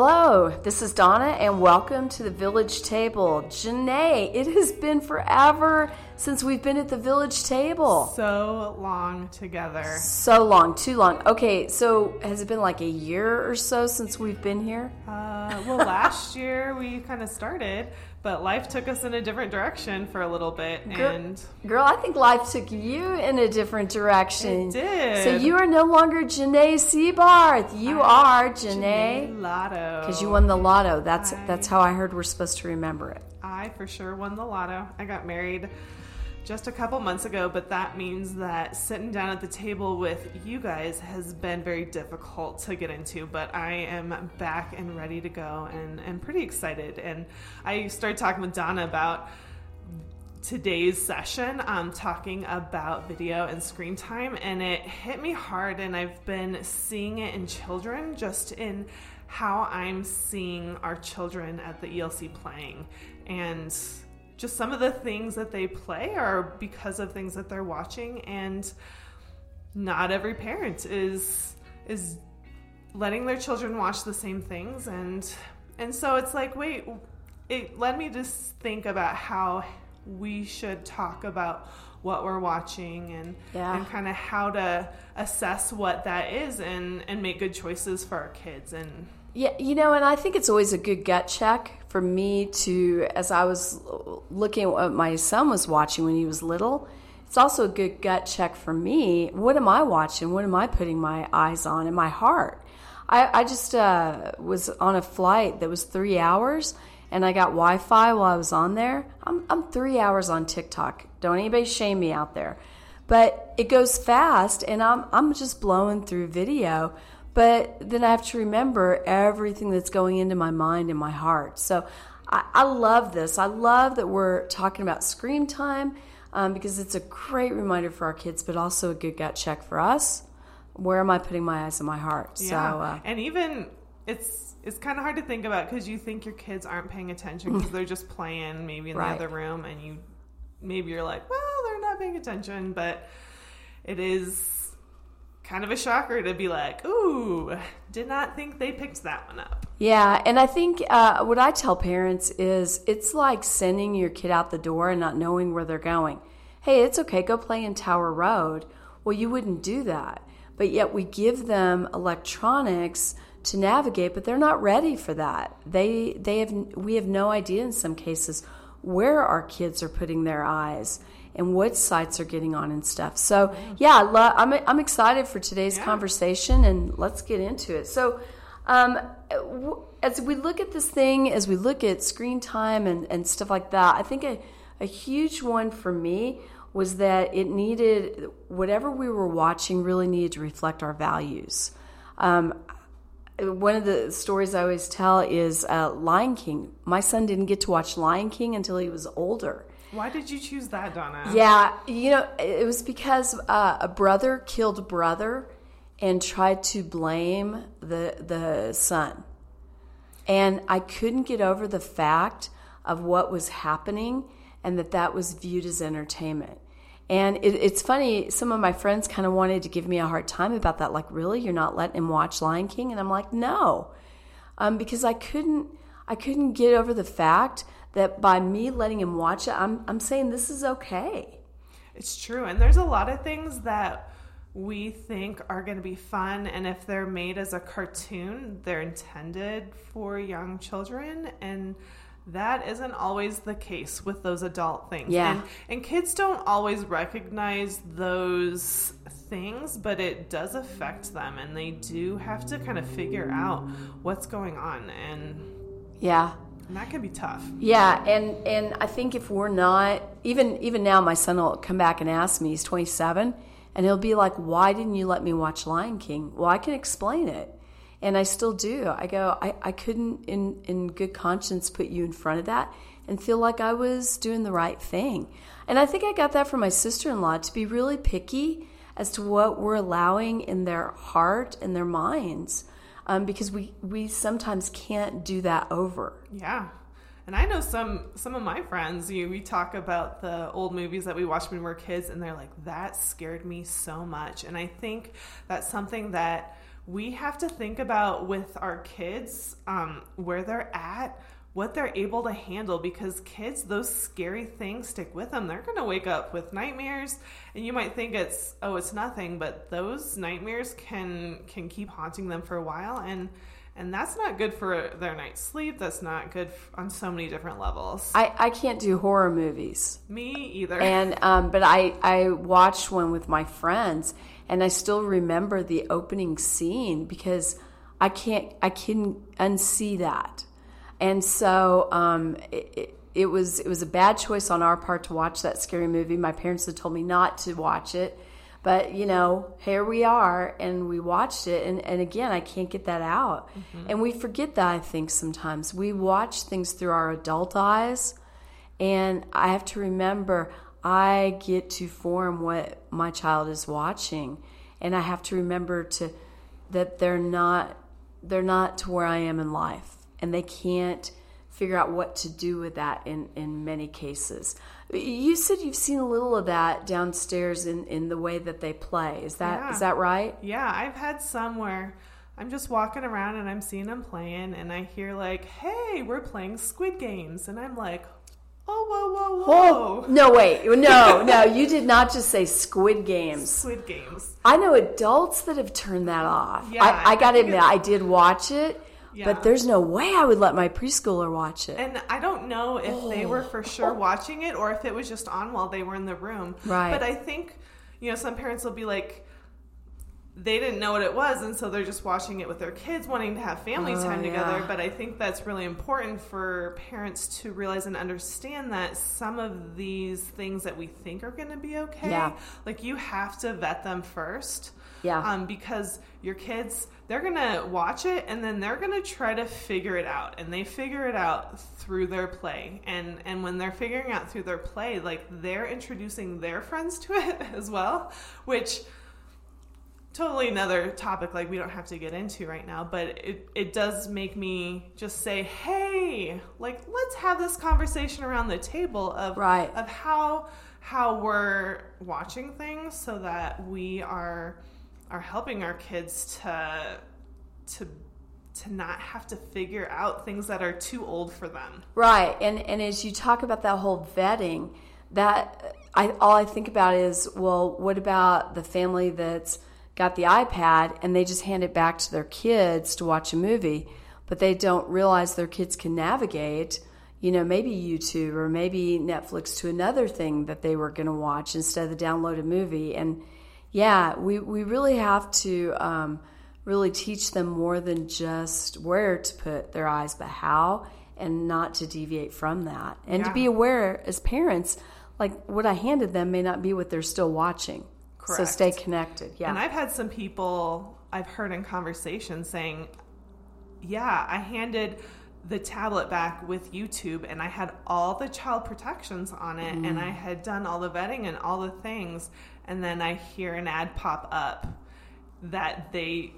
Hello, this is Donna, and welcome to the Village Table. Janae, it has been forever since we've been at the Village Table. So long together. So long, too long. Okay, so has it been like a year or so since we've been here? Uh, well, last year we kind of started, but life took us in a different direction for a little bit, Girl, and girl, I think life took you in a different direction. It did. So you are no longer Janae Seabarth. You are Janae Lotto. because you won the lotto. That's I- that's how I heard we're supposed to remember it. I for sure won the lotto. I got married just a couple months ago, but that means that sitting down at the table with you guys has been very difficult to get into. But I am back and ready to go and, and pretty excited. And I started talking with Donna about today's session um, talking about video and screen time and it hit me hard and i've been seeing it in children just in how i'm seeing our children at the elc playing and just some of the things that they play are because of things that they're watching and not every parent is is letting their children watch the same things and and so it's like wait it led me to think about how we should talk about what we're watching and Yeah. and kind of how to assess what that is and and make good choices for our kids and Yeah, you know, and I think it's always a good gut check for me to, as I was looking at what my son was watching when he was little, it's also a good gut check for me. What am I watching? What am I putting my eyes on in my heart? I, I just uh, was on a flight that was three hours and I got Wi Fi while I was on there. I'm, I'm three hours on TikTok. Don't anybody shame me out there. But it goes fast and I'm, I'm just blowing through video. But then I have to remember everything that's going into my mind and my heart. So I, I love this. I love that we're talking about screen time um, because it's a great reminder for our kids, but also a good gut check for us. Where am I putting my eyes and my heart? So uh, and even it's it's kind of hard to think about because you think your kids aren't paying attention because they're just playing maybe in Right. the other room and you maybe you're like well they're not paying attention but it is kind of a shocker to be like ooh did not think they picked that one up Yeah, and I think uh, what I tell parents is it's like sending your kid out the door and not knowing where they're going. Hey, it's okay, go play in Tower Road. Well, you wouldn't do that. But yet we give them electronics to navigate, but they're not ready for that. They they have we have no idea in some cases where our kids are putting their eyes and what sites are getting on and stuff. So, yeah, love, I'm I'm excited for today's Yeah. conversation and let's get into it. So, um, w- as we look at this thing, as we look at screen time and, and stuff like that, I think a, a huge one for me was that it needed, whatever we were watching really needed to reflect our values. Um, one of the stories I always tell is uh, Lion King. My son didn't get to watch Lion King until he was older. Why did you choose that donna Yeah, you know, it was because uh, a brother killed a brother and tried to blame the the son. And I couldn't get over the fact of what was happening and that that was viewed as entertainment. And it, it's funny, some of my friends kind of wanted to give me a hard time about that. Like, really, you're not letting him watch Lion King? And I'm like, no, um, because I couldn't, I couldn't get over the fact that by me letting him watch it, I'm, I'm saying this is okay. It's true. And there's a lot of things that we think are going to be fun. And if they're made as a cartoon, they're intended for young children. And that isn't always the case with those adult things. Yeah. And, and kids don't always recognize those things, but it does affect them. And they do have to kind of figure out what's going on. And, Yeah. And that can be tough. Yeah, and and I think if we're not even even now, my son will come back and ask me. He's 27, and he'll be like, "Why didn't you let me watch Lion King?" Well, I can explain it, and I still do. I go, I, I couldn't in in good conscience put you in front of that and feel like I was doing the right thing. And I think I got that from my sister in law to be really picky as to what we're allowing in their heart and their minds. Um, because we, we sometimes can't do that over. Yeah. And I know some some of my friends, you we talk about the old movies that we watched when we were kids and they're like that scared me so much. And I think that's something that we have to think about with our kids um, where they're at what they're able to handle because kids those scary things stick with them. They're going to wake up with nightmares and you might think it's oh it's nothing but those nightmares can can keep haunting them for a while and and that's not good for their night's sleep. That's not good on so many different levels. I, I can't do horror movies. Me either. And um, but I, I watched one with my friends and i still remember the opening scene because i can't i can unsee that and so um, it, it, was it was a bad choice on our part to watch that scary movie. My parents had told me not to watch it, but you know, here we are, and we watched it. And, and again, I can't get that out, mm-hmm. and we forget that. I think sometimes we watch things through our adult eyes, and I have to remember I get to form what my child is watching, and I have to remember to that they're not they're not to where I am in life and they can't figure out what to do with that in, in many cases. You said you've seen a little of that downstairs in, in the way that they play. Is that yeah. is that right? Yeah, I've had some where I'm just walking around and I'm seeing them playing and I hear like, "Hey, we're playing Squid Games." And I'm like, "Oh, whoa, whoa, oh, whoa." Oh, no, wait. No, no, you did not just say Squid Games. Squid Games. I know adults that have turned that off. Yeah, I, I got to admit, I did watch it yeah. But there's no way I would let my preschooler watch it. And I don't know if oh. they were for sure watching it or if it was just on while they were in the room. Right. But I think, you know, some parents will be like, they didn't know what it was, and so they're just watching it with their kids, wanting to have family oh, time together. Yeah. But I think that's really important for parents to realize and understand that some of these things that we think are going to be okay, yeah. like you have to vet them first. Yeah. Um, because your kids they're gonna watch it and then they're gonna try to figure it out and they figure it out through their play and and when they're figuring out through their play like they're introducing their friends to it as well which totally another topic like we don't have to get into right now but it, it does make me just say hey like let's have this conversation around the table of right. of how how we're watching things so that we are are helping our kids to to to not have to figure out things that are too old for them. Right. And and as you talk about that whole vetting, that I all I think about is, well, what about the family that's got the iPad and they just hand it back to their kids to watch a movie, but they don't realize their kids can navigate, you know, maybe YouTube or maybe Netflix to another thing that they were going to watch instead of the downloaded movie and yeah, we, we really have to um, really teach them more than just where to put their eyes, but how, and not to deviate from that. And yeah. to be aware as parents, like what I handed them may not be what they're still watching. Correct. So stay connected. Yeah. And I've had some people I've heard in conversation saying, yeah, I handed the tablet back with YouTube and I had all the child protections on it mm. and I had done all the vetting and all the things and then I hear an ad pop up that they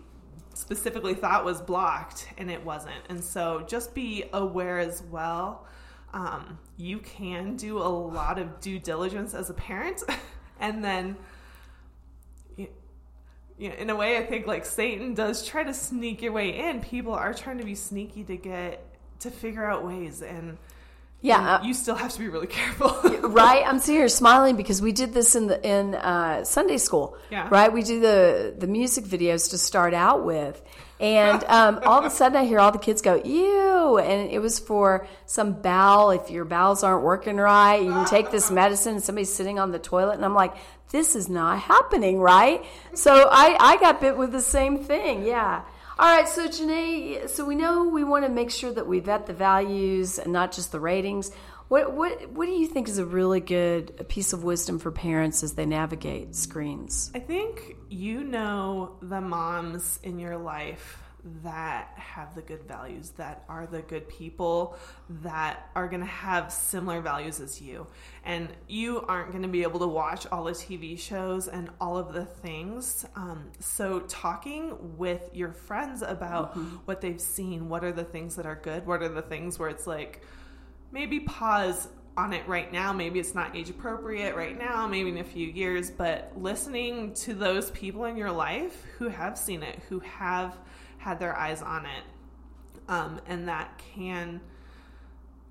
specifically thought was blocked and it wasn't. And so just be aware as well. Um, you can do a lot of due diligence as a parent and then you know, in a way, I think like Satan does try to sneak your way in. People are trying to be sneaky to get to figure out ways and yeah, uh, you still have to be really careful. right? I'm sitting here smiling because we did this in the in uh, Sunday school. Yeah. Right? We do the the music videos to start out with, and um, all of a sudden I hear all the kids go ew, and it was for some bowel. If your bowels aren't working right, you can take this medicine. And somebody's sitting on the toilet, and I'm like, this is not happening, right? So I I got bit with the same thing. Yeah. All right, so Janae, so we know we want to make sure that we vet the values and not just the ratings. What what what do you think is a really good piece of wisdom for parents as they navigate screens? I think you know the moms in your life that have the good values, that are the good people, that are going to have similar values as you. And you aren't going to be able to watch all the TV shows and all of the things. Um, so, talking with your friends about mm-hmm. what they've seen, what are the things that are good, what are the things where it's like, maybe pause on it right now. Maybe it's not age appropriate right now, maybe in a few years, but listening to those people in your life who have seen it, who have had their eyes on it, um, and that can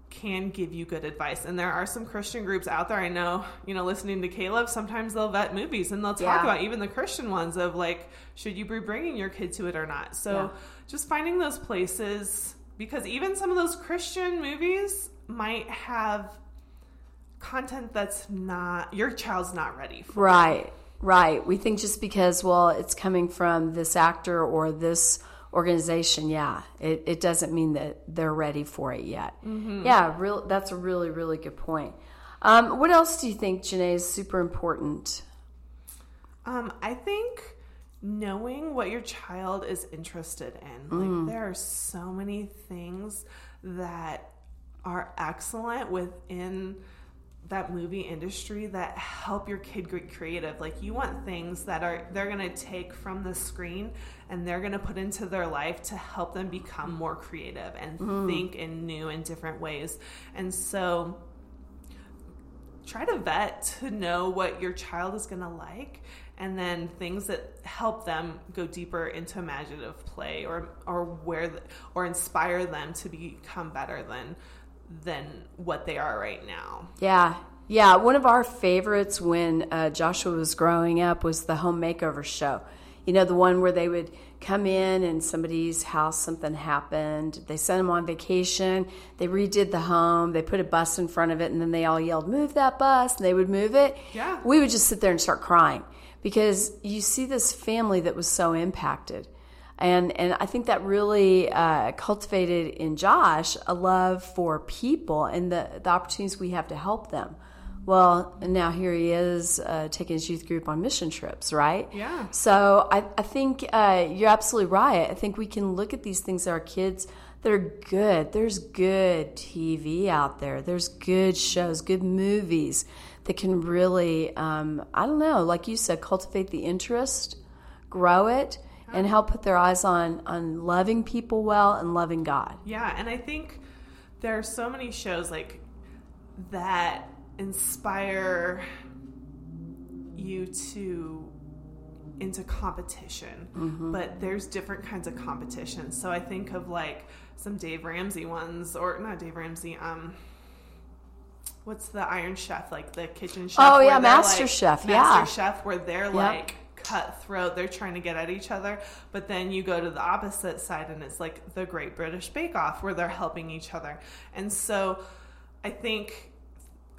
can give you good advice. And there are some Christian groups out there. I know, you know, listening to Caleb, sometimes they'll vet movies and they'll talk Yeah. about even the Christian ones of like, should you be bringing your kid to it or not? So Yeah. just finding those places because even some of those Christian movies might have content that's not your child's not ready for. Right, right. We think just because, well, it's coming from this actor or this organization, yeah, it, it doesn't mean that they're ready for it yet. Yeah, real. That's a really, really good point. Um, what else do you think, Janae, is super important? Um, I think knowing what your child is interested in. Like there are so many things that are excellent within that movie industry that help your kid get creative. Like you want things that are they're going to take from the screen and they're going to put into their life to help them become more creative and mm-hmm. think in new and different ways. And so try to vet to know what your child is going to like and then things that help them go deeper into imaginative play or or where the, or inspire them to become better than than what they are right now. Yeah, yeah. One of our favorites when uh, Joshua was growing up was the home makeover show. You know, the one where they would come in and somebody's house something happened. They sent them on vacation. They redid the home. They put a bus in front of it, and then they all yelled, "Move that bus!" And they would move it. Yeah. we would just sit there and start crying because you see this family that was so impacted and and I think that really uh, cultivated in Josh a love for people and the the opportunities we have to help them. Well, now here he is uh, taking his youth group on mission trips, right? Yeah. So I, I think uh, you're absolutely right. I think we can look at these things that our kids they're good. There's good TV out there. There's good shows, good movies that can really, um, I don't know, like you said, cultivate the interest, grow it, and help put their eyes on on loving people well and loving God. Yeah, and I think there are so many shows like that inspire you to into competition. But there's different kinds of competition. So I think of like some Dave Ramsey ones or not Dave Ramsey, um what's the Iron Chef, like the kitchen chef? Oh, yeah, Master like- Chef, yeah. Master Chef where they're like cutthroat. They're trying to get at each other. But then you go to the opposite side and it's like the Great British Bake Off where they're helping each other. And so I think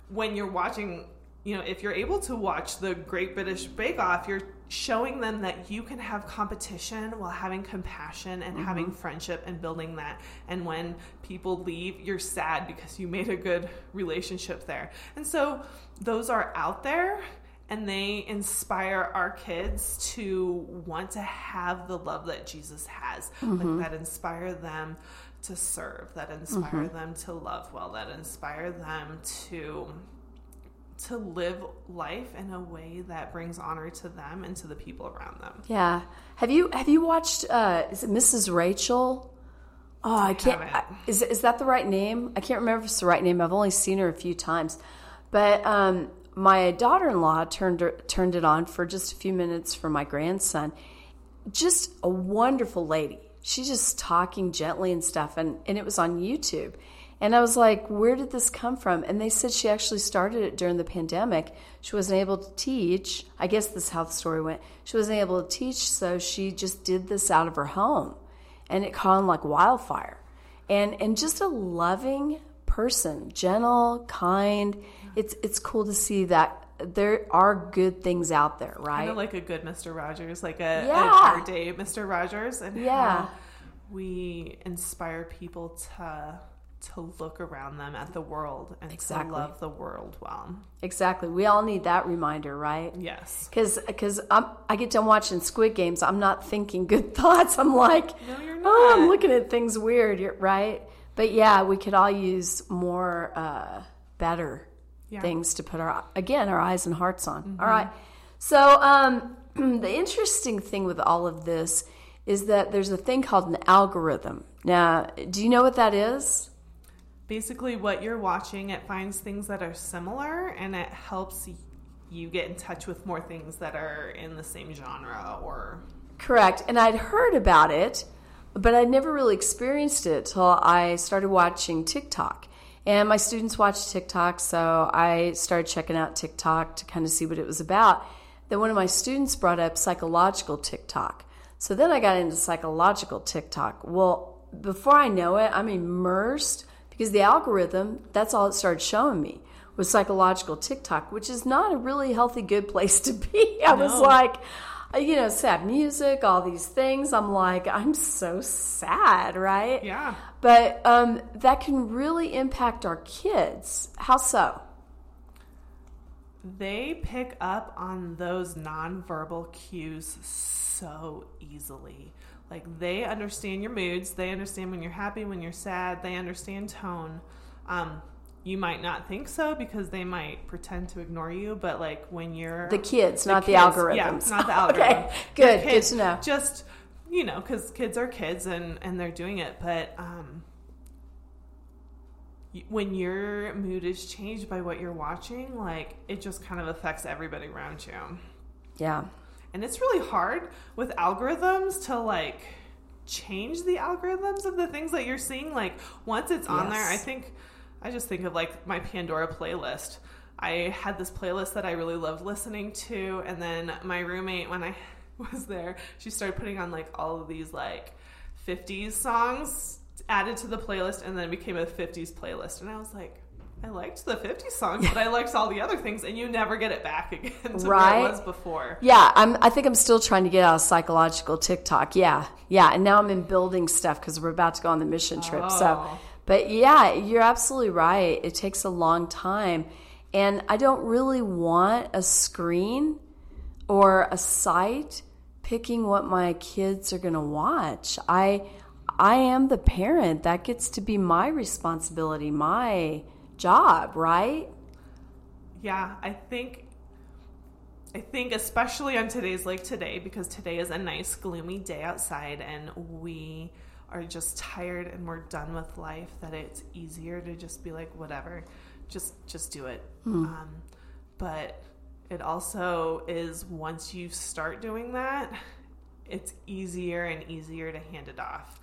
when you're watching, you know, if you're able to watch the Great British Bake Off, you're showing them that you can have competition while having compassion and mm-hmm. having friendship and building that. And when people leave, you're sad because you made a good relationship there. And so those are out there and they inspire our kids to want to have the love that Jesus has, like that inspire them to serve, that inspire them to love well, that inspire them to to live life in a way that brings honor to them and to the people around them. Yeah. Have you have you watched? Uh, is it Mrs. Rachel? Oh, I can't. I, is is that the right name? I can't remember if it's the right name. I've only seen her a few times, but um, my daughter-in-law turned turned it on for just a few minutes for my grandson. Just a wonderful lady. She's just talking gently and stuff, and and it was on YouTube. And I was like, where did this come from? And they said she actually started it during the pandemic. She wasn't able to teach. I guess this is how the story went. She wasn't able to teach, so she just did this out of her home. And it caught on like wildfire. And and just a loving person, gentle, kind. It's it's cool to see that there are good things out there, right? Kind of like a good Mr. Rogers, like a, Yeah. a our day Mr. Rogers, and Yeah. how we inspire people to to look around them at the world and Exactly. to love the world well. exactly. We all need that reminder, right? Yes. Because because I get done watching Squid Games, I'm not thinking good thoughts. I'm like, No, you're oh, I'm looking at things weird, you're- right? But yeah, we could all use more uh, better Yeah. Mm-hmm. things to put our again our eyes and hearts on. All right. So um, the interesting thing with all of this is that there's a thing called an algorithm. Now, do you know what that is? basically what you're watching, it finds things that are similar and it helps you get in touch with more things that are in the same genre or Correct. And I'd heard about it, but I'd never really experienced it till I started watching TikTok. And my students watch TikTok, so I started checking out TikTok to kind of see what it was about. Then one of my students brought up psychological TikTok. So then I got into psychological TikTok. Well, before I know it, I'm immersed because the algorithm, that's all it started showing me was psychological TikTok, which is not a really healthy, good place to be. I no. was like, you know, sad music, all these things. I'm like, I'm so sad, right? Yeah. But um, that can really impact our kids. How so? They pick up on those nonverbal cues so easily. Like they understand your moods, they understand when you're happy, when you're sad, they understand tone. Um, you might not think so because they might pretend to ignore you, but like when you're the kids, the not kids, the algorithms. Yeah, not the algorithm. okay, good, kids, good to know. Just you know, because kids are kids and and they're doing it, but um, when your mood is changed by what you're watching, like it just kind of affects everybody around you. Yeah, and it's really hard with algorithms to like change the algorithms of the things that you're seeing. Like once it's on yes. there, I think I just think of like my Pandora playlist. I had this playlist that I really loved listening to, and then my roommate, when I was there, she started putting on like all of these like 50s songs added to the playlist, and then it became a 50s playlist. And I was like, I liked the 50s songs, but I liked all the other things, and you never get it back again to right? where it was before. Yeah, I'm, I think I'm still trying to get out of psychological TikTok. Yeah, yeah, and now I'm in building stuff because we're about to go on the mission trip. Oh. So but yeah, you're absolutely right. It takes a long time. And I don't really want a screen or a site picking what my kids are going to watch. I I am the parent. That gets to be my responsibility, my job, right? Yeah, I think I think especially on today's like today because today is a nice gloomy day outside and we are just tired and we're done with life that it's easier to just be like whatever just just do it. Mm. um, but it also is once you start doing that it's easier and easier to hand it off.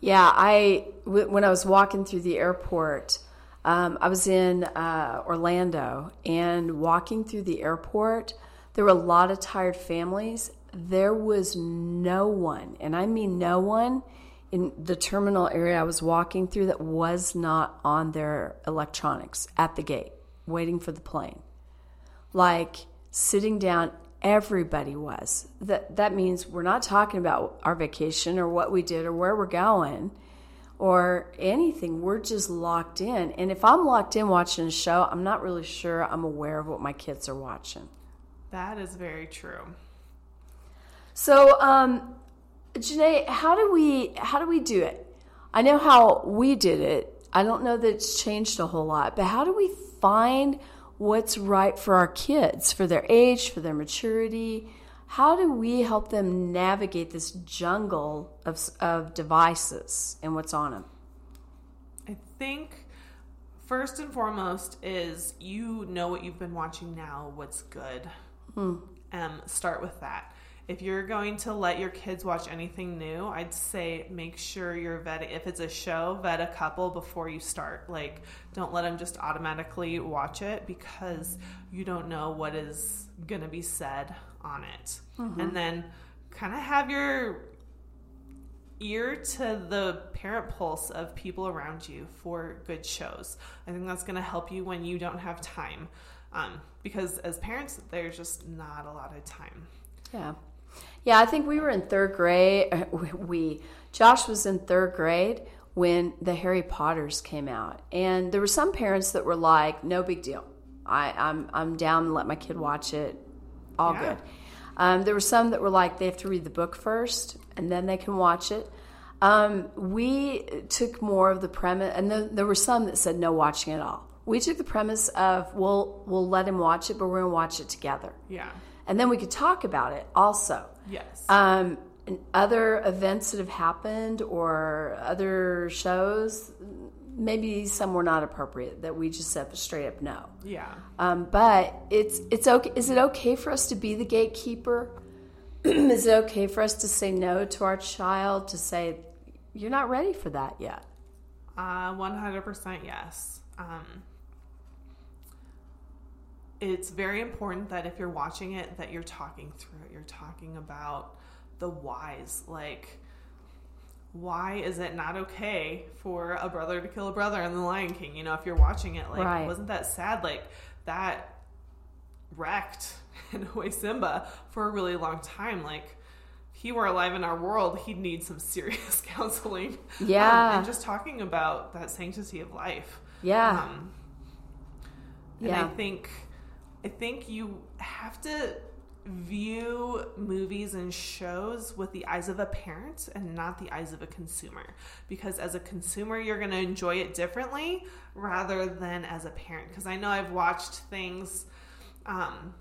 Yeah I w- when i was walking through the airport um, i was in uh, orlando and walking through the airport there were a lot of tired families. There was no one and i mean no one in the terminal area I was walking through that was not on their electronics at the gate, waiting for the plane. Like sitting down, everybody was. That that means we're not talking about our vacation or what we did or where we're going or anything. We're just locked in. And if I'm locked in watching a show, I'm not really sure I'm aware of what my kids are watching. That is very true. So, um, Janae, how do we how do we do it? I know how we did it. I don't know that it's changed a whole lot, but how do we find what's right for our kids, for their age, for their maturity? How do we help them navigate this jungle of, of devices and what's on them? I think first and foremost is you know what you've been watching now, what's good. Hmm. Um, start with that if you're going to let your kids watch anything new, I'd say make sure you're vetting. If it's a show, vet a couple before you start. Like, don't let them just automatically watch it because you don't know what is going to be said on it. Mm-hmm. And then kind of have your ear to the parent pulse of people around you for good shows. I think that's going to help you when you don't have time. Um, because as parents, there's just not a lot of time. Yeah. Yeah, I think we were in third grade. We Josh was in third grade when the Harry Potters came out, and there were some parents that were like, "No big deal. I, I'm I'm down to let my kid watch it. All yeah. good." Um, there were some that were like, they have to read the book first, and then they can watch it. Um, we took more of the premise, and the, there were some that said no watching at all. We took the premise of we'll we'll let him watch it, but we're gonna watch it together. Yeah and then we could talk about it also. Yes. Um, other events that have happened or other shows, maybe some were not appropriate that we just said straight up no. Yeah. Um, but it's it's okay. Is it okay for us to be the gatekeeper? is it okay for us to say no to our child? To say you're not ready for that yet? Uh, 100% yes. Um, it's very important that if you're watching it, that you're talking through it. You're talking about the whys. Like, why is it not okay for a brother to kill a brother in The Lion King? You know, if you're watching it, like, Right. wasn't that sad? Like, that wrecked in a way Simba for a really long time. Like, if he were alive in our world, he'd need some serious counseling. Um, Yeah. and just talking about that sanctity of life. Yeah. Um, and Yeah. I think I think you have to view movies and shows with the eyes of a parent and not the eyes of a consumer. Because as a consumer you're going to enjoy it differently rather than as a parent. Because I know I've watched things um,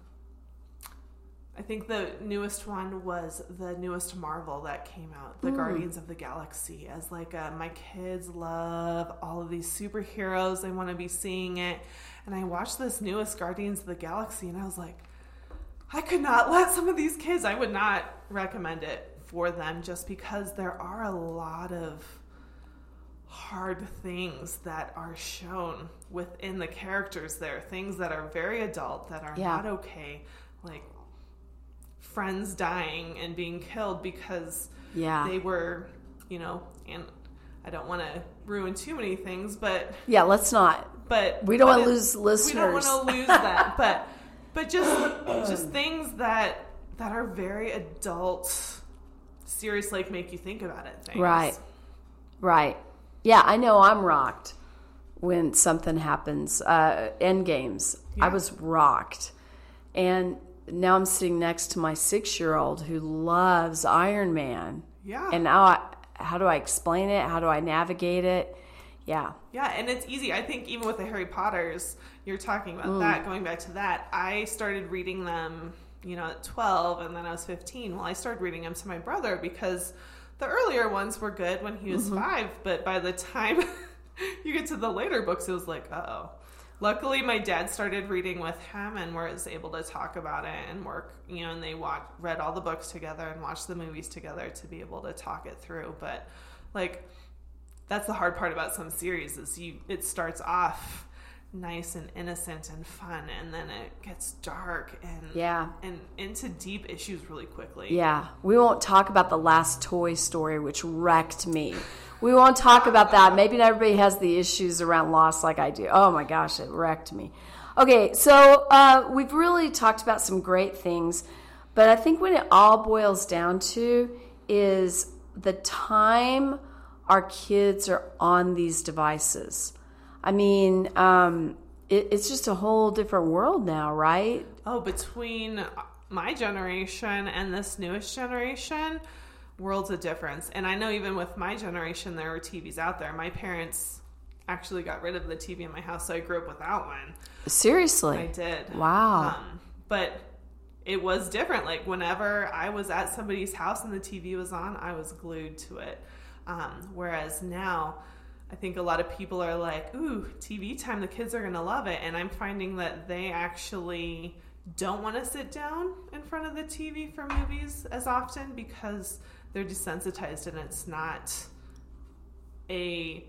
I think the newest one was the newest Marvel that came out, The Guardians of the Galaxy. As like, uh, my kids love all of these superheroes; they want to be seeing it. And I watched this newest Guardians of the Galaxy, and I was like, I could not let some of these kids. I would not recommend it for them, just because there are a lot of hard things that are shown within the characters there things that are very adult that are Yeah. not okay like friends dying and being killed because Yeah. they were you know and i don't want to ruin too many things but yeah. Let's not. but We don't wanna it- lose we don't want to lose that but but just just things that that are very adult serious like make you think about it things Right. Right. Yeah, I know I'm rocked when something happens. Uh, end games. I was rocked. And now I'm sitting next to my six year old who loves Iron Man. yeah And now, I, how do I explain it? How do I navigate it? Yeah. Yeah, and it's easy. I think even with the Harry Potters, you're talking about Mm. that. Going back to that, I started reading them, you know, at 12, and then I was 15. Well, I started reading them to my brother because the earlier ones were good when he was Mm-hmm. five, but by the time you get to the later books, it was like, uh oh. Luckily, my dad started reading with him and was able to talk about it and work, you know, and they watch, read all the books together and watched the movies together to be able to talk it through. But, like, that's the hard part about some series is you it starts off nice and innocent and fun and then it gets dark and Yeah. and into deep issues really quickly Yeah. We won't talk about the last Toy Story, which wrecked me. We won't talk about that. Maybe not everybody has the issues around loss like I do. Oh my gosh, it wrecked me. Okay, so uh, we've really talked about some great things, but I think when it all boils down to is the time our kids are on these devices. I mean, um, it, it's just a whole different world now, right? oh between my generation and this newest generation worlds of difference and i know even with my generation there were tvs out there my parents actually got rid of the tv in my house so i grew up without one Seriously. I did. Wow. Um, but it was different. Like whenever I was at somebody's house and the TV was on, I was glued to it. Um, whereas now, I think a lot of people are like, "Ooh, TV time! The kids are gonna love it," and I'm finding that they actually don't want to sit down in front of the TV for movies as often because they're desensitized and it's not a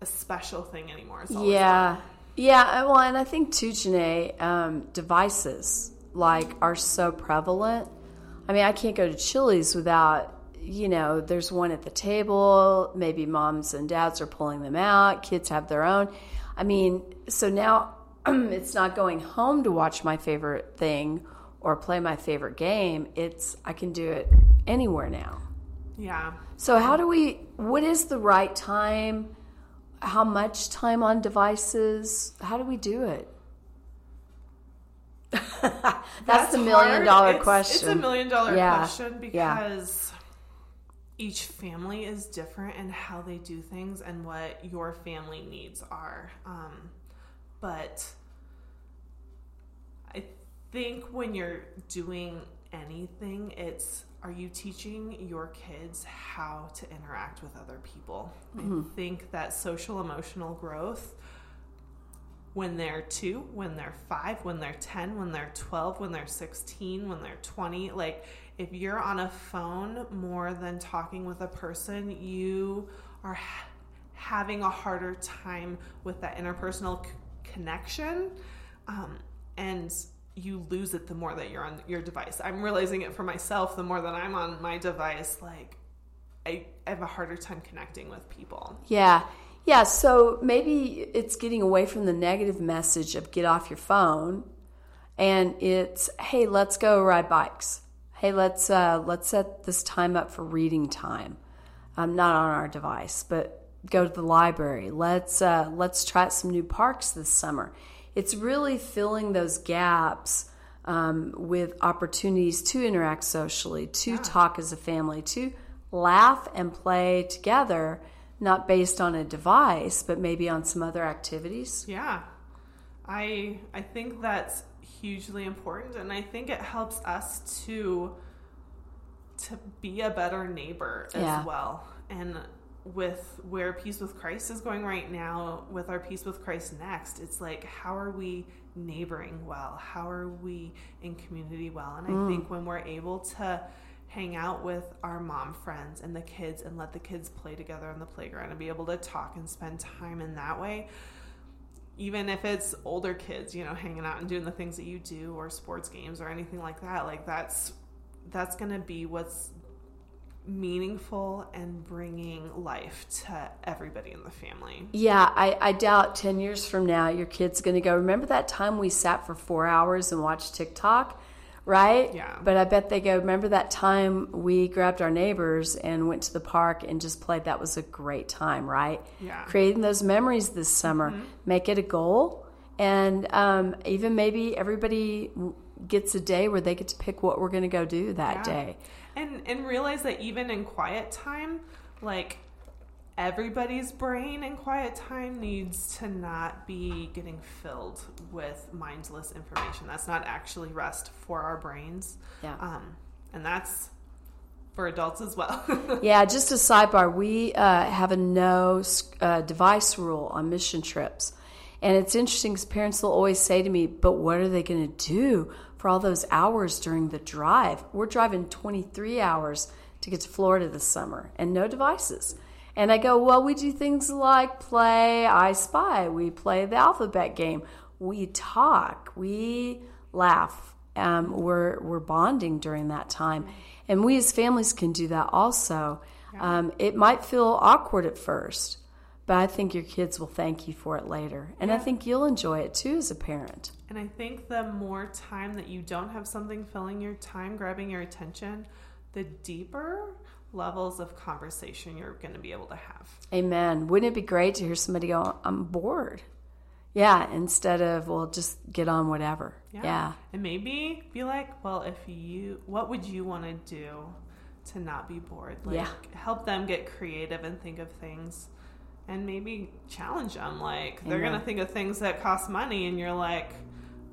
a special thing anymore. Yeah. Yeah. Well, and I think too, Janae, um, devices like are so prevalent. I mean, I can't go to Chili's without, you know, there's one at the table. Maybe moms and dads are pulling them out. Kids have their own. I mean, so now it's not going home to watch my favorite thing or play my favorite game. It's, I can do it anywhere now. Yeah. So, how do we, what is the right time? How much time on devices? How do we do it? That's, the million hard. dollar It's- question. It's a million dollar Yeah. question because each family is different in how they do things and what your family needs are. Um, but I think when you're doing anything, it's are you teaching your kids how to interact with other people? Mm-hmm. I think that social emotional growth when they're two, when they're five, when they're 10, when they're 12, when they're 16, when they're 20. Like, if you're on a phone more than talking with a person, you are ha- having a harder time with that interpersonal c- connection. Um, and you lose it the more that you're on your device. I'm realizing it for myself the more that I'm on my device. Like, I, I have a harder time connecting with people. Yeah. Yeah, so maybe it's getting away from the negative message of get off your phone and it's hey, let's go ride bikes. Hey, let's uh, let's set this time up for reading time. Um, not on our device, but go to the library. Let's uh, let's try some new parks this summer. It's really filling those gaps um, with opportunities to interact socially, to yeah. talk as a family, to laugh and play together not based on a device, but maybe on some other activities. Yeah. I I think that's hugely important and I think it helps us to to be a better neighbor as yeah. well. And with where Peace with Christ is going right now, with our Peace with Christ next, it's like, how are we neighboring well? How are we in community well? And I mm. think when we're able to hang out with our mom friends and the kids and let the kids play together on the playground and be able to talk and spend time in that way even if it's older kids you know hanging out and doing the things that you do or sports games or anything like that like that's that's going to be what's meaningful and bringing life to everybody in the family. Yeah, I, I doubt 10 years from now your kid's going to go, Remember that time we sat for four hours and watched TikTok? Right? Yeah. But I bet they go, remember that time we grabbed our neighbors and went to the park and just played? That was a great time, right? Yeah. Creating those memories this summer. Mm-hmm. Make it a goal. And um, even maybe everybody gets a day where they get to pick what we're going to go do that yeah. day. And, and realize that even in quiet time, like everybody's brain in quiet time needs to not be getting filled with mindless information. That's not actually rest for our brains. Yeah. Um, and that's for adults as well. yeah, just a sidebar. We uh, have a no uh, device rule on mission trips. And it's interesting because parents will always say to me, but what are they going to do for all those hours during the drive? We're driving 23 hours to get to Florida this summer and no devices. And I go, well, we do things like play I Spy. We play the alphabet game. We talk. We laugh. Um, we're, we're bonding during that time. And we as families can do that also. Um, it might feel awkward at first, but I think your kids will thank you for it later. And yeah. I think you'll enjoy it too as a parent. And I think the more time that you don't have something filling your time, grabbing your attention, the deeper levels of conversation you're going to be able to have. Amen. Wouldn't it be great to hear somebody go, I'm bored? Yeah, instead of, well, just get on whatever. Yeah. yeah. And maybe be like, well, if you, what would you want to do to not be bored? Like, yeah. help them get creative and think of things and maybe challenge them. Like, they're going to think of things that cost money, and you're like,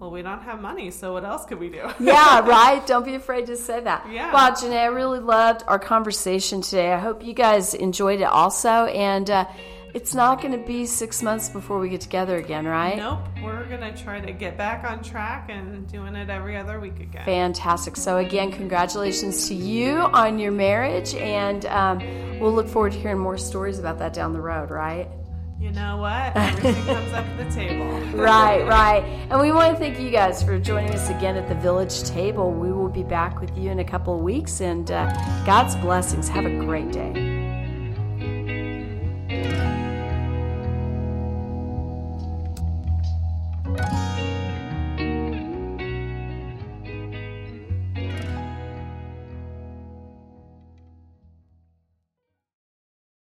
well, we don't have money, so what else could we do? yeah, right. Don't be afraid to say that. Yeah. Well, Janae, I really loved our conversation today. I hope you guys enjoyed it also. And uh, it's not going to be six months before we get together again, right? Nope. We're going to try to get back on track and doing it every other week again. Fantastic. So, again, congratulations to you on your marriage. And um, we'll look forward to hearing more stories about that down the road, right? You know what? Everything comes up to the table. right, right. And we want to thank you guys for joining us again at the Village Table. We will be back with you in a couple of weeks, and uh, God's blessings. Have a great day.